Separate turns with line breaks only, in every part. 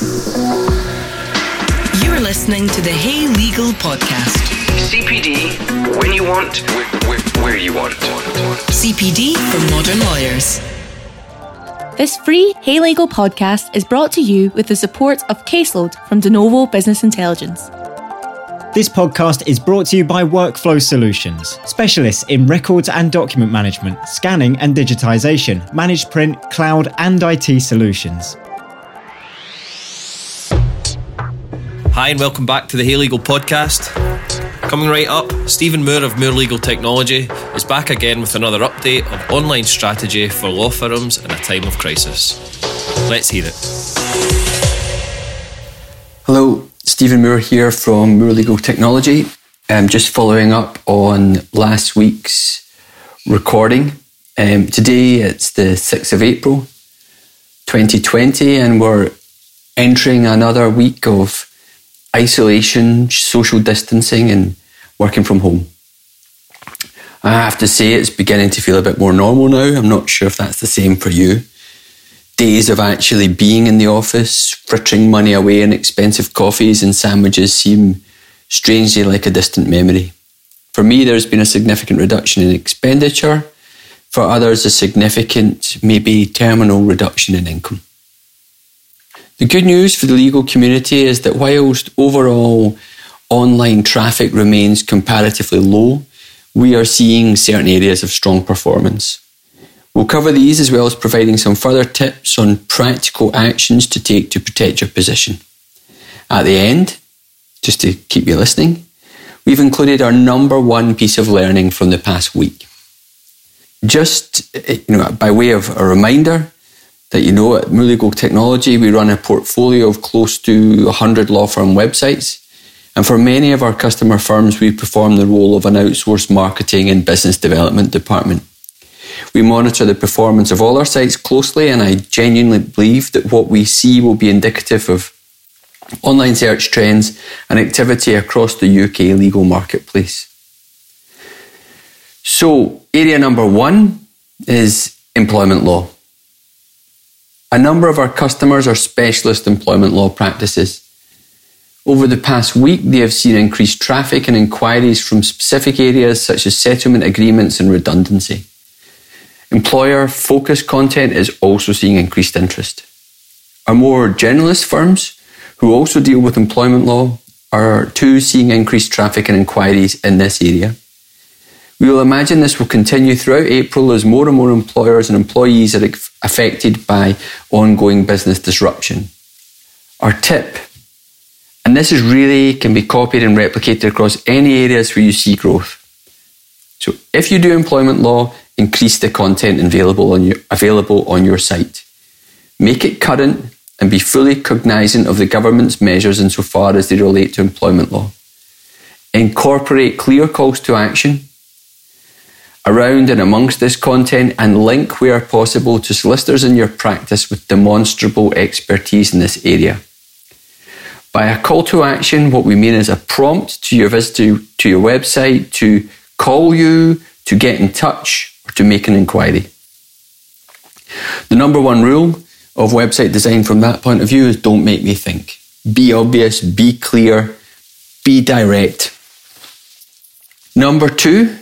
You're listening to the Hey Legal Podcast.
CPD, when you want, where, where, where you want.
CPD for modern lawyers.
This free Hey Legal podcast is brought to you with the support of Caseload from De Novo Business Intelligence.
This podcast is brought to you by Workflow Solutions, specialists in records and document management, scanning and digitization, managed print, cloud, and IT solutions.
Hi, and welcome back to the Hey Legal podcast. Coming right up, Stephen Moore of Moore Legal Technology is back again with another update of online strategy for law firms in a time of crisis. Let's hear it.
Hello, Stephen Moore here from Moore Legal Technology. I'm just following up on last week's recording. Um, today it's the 6th of April 2020, and we're entering another week of isolation, social distancing, and working from home. I have to say it's beginning to feel a bit more normal now. I'm not sure if that's the same for you. Days of actually being in the office, frittering money away in expensive coffees and sandwiches seem strangely like a distant memory. For me, there's been a significant reduction in expenditure. For others, a significant, maybe terminal reduction in income. The good news for the legal community is that whilst overall online traffic remains comparatively low, we are seeing certain areas of strong performance. We'll cover these as well as providing some further tips on practical actions to take to protect your position. At the end, just to keep you listening, we've included our number one piece of learning from the past week. Just eh, you know, by way of a reminder that you know at Moore Legal Technology we run a portfolio of close to 100 law firm websites. And for many of our customer firms, we perform the role of an outsourced marketing and business development department. We monitor the performance of all our sites closely, and I genuinely believe that what we see will be indicative of online search trends and activity across the UK legal marketplace. So, area number one is employment law. A number of our customers are specialist employment law practices. Over the past week, they have seen increased traffic and inquiries from specific areas such as settlement agreements and redundancy. Employer focused content is also seeing increased interest. Our more generalist firms, who also deal with employment law, are too seeing increased traffic and inquiries in this area. We will imagine this will continue throughout April as more and more employers and employees are affected by ongoing business disruption. Our tip, and this is really can be copied and replicated across any areas where you see growth. So if you do employment law, increase the content available on your, available on your site. Make it current and be fully cognizant of the government's measures insofar as they relate to employment law. Incorporate clear calls to action around and amongst this content and link where possible to solicitors in your practice with demonstrable expertise in this area. By a call to action, what we mean is a prompt to your visitor to your website to call you, to get in touch, or to make an inquiry. The number one rule of website design from that point of view is don't make me think. Be obvious, be clear, be direct. Number two,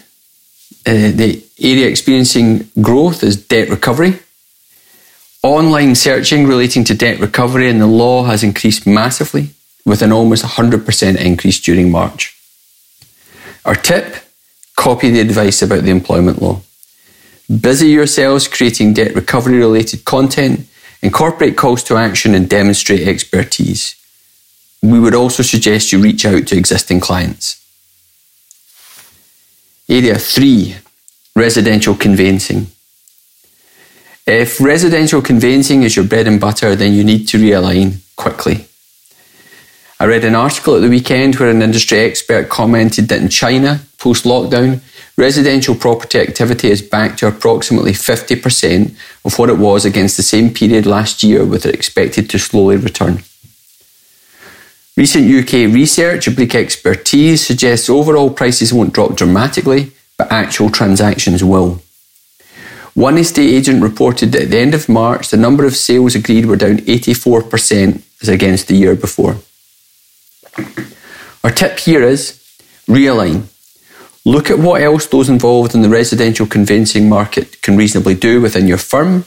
uh, the area experiencing growth is debt recovery. Online searching relating to debt recovery in the law has increased massively, with an almost 100% increase during March. Our tip copy the advice about the employment law. Busy yourselves creating debt recovery related content, incorporate calls to action, and demonstrate expertise. We would also suggest you reach out to existing clients. Area three, residential conveyancing. If residential conveyancing is your bread and butter, then you need to realign quickly. I read an article at the weekend where an industry expert commented that in China, post lockdown, residential property activity is back to approximately 50% of what it was against the same period last year, with it expected to slowly return. Recent UK research, oblique expertise, suggests overall prices won't drop dramatically, but actual transactions will. One estate agent reported that at the end of March, the number of sales agreed were down 84% as against the year before. Our tip here is realign. Look at what else those involved in the residential conveyancing market can reasonably do within your firm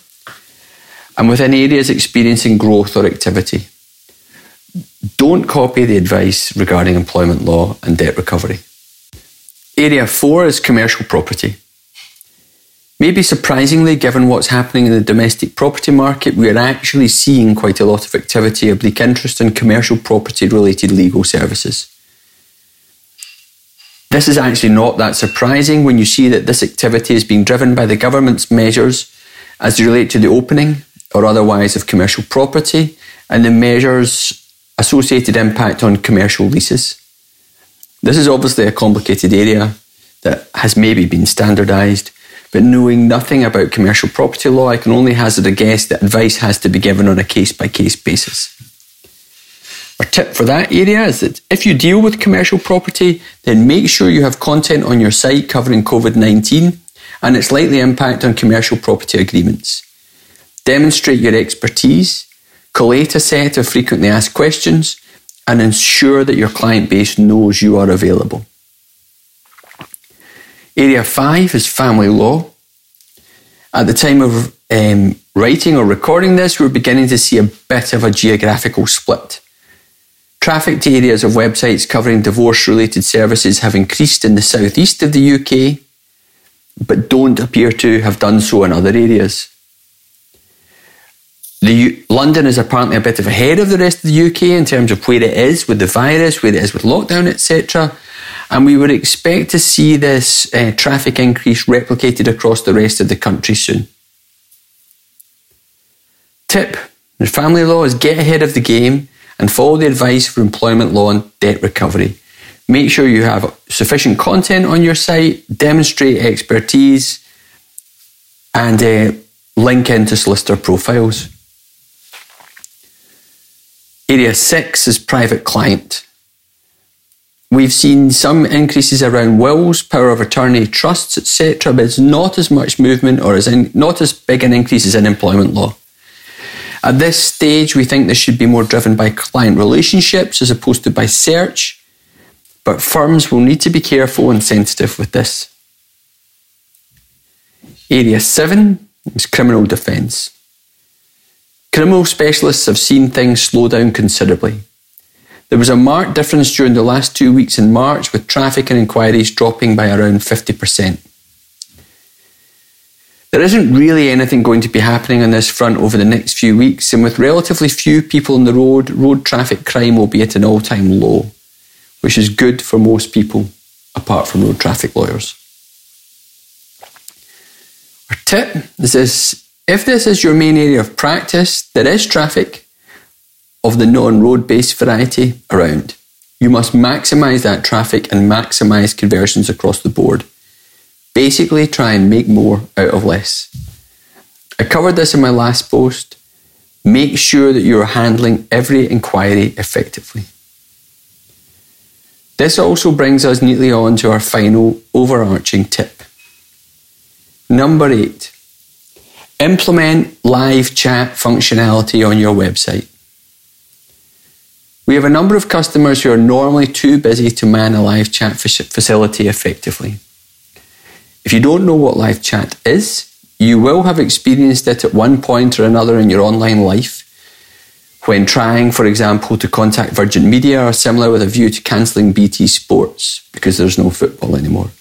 and within areas experiencing growth or activity. Don't copy the advice regarding employment law and debt recovery. Area four is commercial property. Maybe surprisingly, given what's happening in the domestic property market, we are actually seeing quite a lot of activity, oblique interest in commercial property related legal services. This is actually not that surprising when you see that this activity is being driven by the government's measures as they relate to the opening or otherwise of commercial property and the measures associated impact on commercial leases. This is obviously a complicated area that has maybe been standardised but knowing nothing about commercial property law, I can only hazard a guess that advice has to be given on a case by case basis. Our tip for that area is that if you deal with commercial property, then make sure you have content on your site covering COVID 19 and its likely impact on commercial property agreements. Demonstrate your expertise, collate a set of frequently asked questions, and ensure that your client base knows you are available. Area 5 is family law. At the time of um, writing or recording this, we're beginning to see a bit of a geographical split. Traffic to areas of websites covering divorce related services have increased in the southeast of the UK, but don't appear to have done so in other areas. The, London is apparently a bit of ahead of the rest of the UK in terms of where it is with the virus, where it is with lockdown, etc. And we would expect to see this uh, traffic increase replicated across the rest of the country soon. Tip in family law is get ahead of the game and follow the advice for employment law and debt recovery. Make sure you have sufficient content on your site, demonstrate expertise, and uh, link into solicitor profiles. Area six is private client. We've seen some increases around wills, power of attorney, trusts, etc., but it's not as much movement or as in, not as big an increase as in employment law. At this stage, we think this should be more driven by client relationships as opposed to by search, but firms will need to be careful and sensitive with this. Area 7 is criminal defence. Criminal specialists have seen things slow down considerably. There was a marked difference during the last two weeks in March, with traffic and inquiries dropping by around 50%. There isn't really anything going to be happening on this front over the next few weeks, and with relatively few people on the road, road traffic crime will be at an all time low, which is good for most people, apart from road traffic lawyers. Our tip is this if this is your main area of practice, there is traffic, of the non road based variety around. You must maximize that traffic and maximize conversions across the board. Basically, try and make more out of less. I covered this in my last post. Make sure that you're handling every inquiry effectively. This also brings us neatly on to our final overarching tip. Number eight, implement live chat functionality on your website. We have a number of customers who are normally too busy to man a live chat facility effectively. If you don't know what live chat is, you will have experienced it at one point or another in your online life when trying, for example, to contact Virgin Media or similar with a view to cancelling BT Sports because there's no football anymore.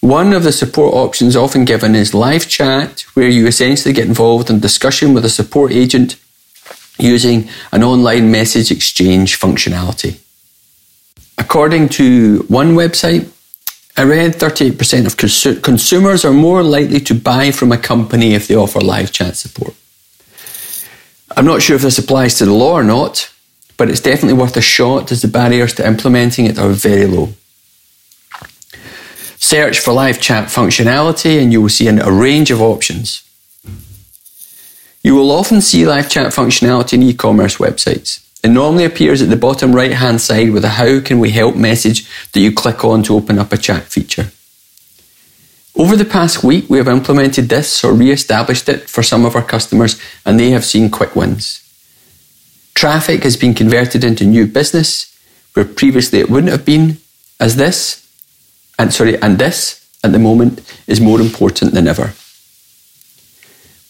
One of the support options often given is live chat, where you essentially get involved in discussion with a support agent using an online message exchange functionality. According to one website, read 38% of cons- consumers are more likely to buy from a company if they offer live chat support. I'm not sure if this applies to the law or not, but it's definitely worth a shot as the barriers to implementing it are very low. Search for live chat functionality and you will see a range of options. You will often see live chat functionality in e-commerce websites. It normally appears at the bottom right hand side with a how can we help message that you click on to open up a chat feature. Over the past week, we have implemented this or re established it for some of our customers, and they have seen quick wins. Traffic has been converted into new business where previously it wouldn't have been, as this, and sorry, and this at the moment is more important than ever.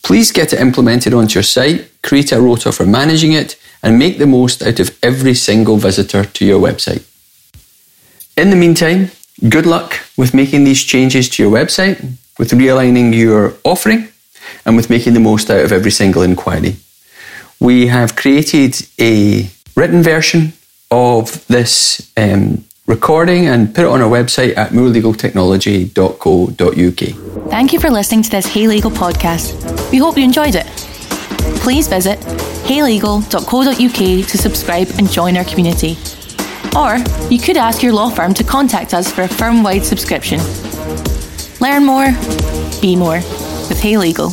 Please get it implemented onto your site, create a rota for managing it, and make the most out of every single visitor to your website. In the meantime, good luck with making these changes to your website, with realigning your offering, and with making the most out of every single inquiry. We have created a written version of this um, recording and put it on our website at moorelegaltechnology.co.uk.
Thank you for listening to this Hey Legal podcast. We hope you enjoyed it. Please visit heylegal.co.uk to subscribe and join our community. Or you could ask your law firm to contact us for a firm wide subscription. Learn more, be more with Hey Legal.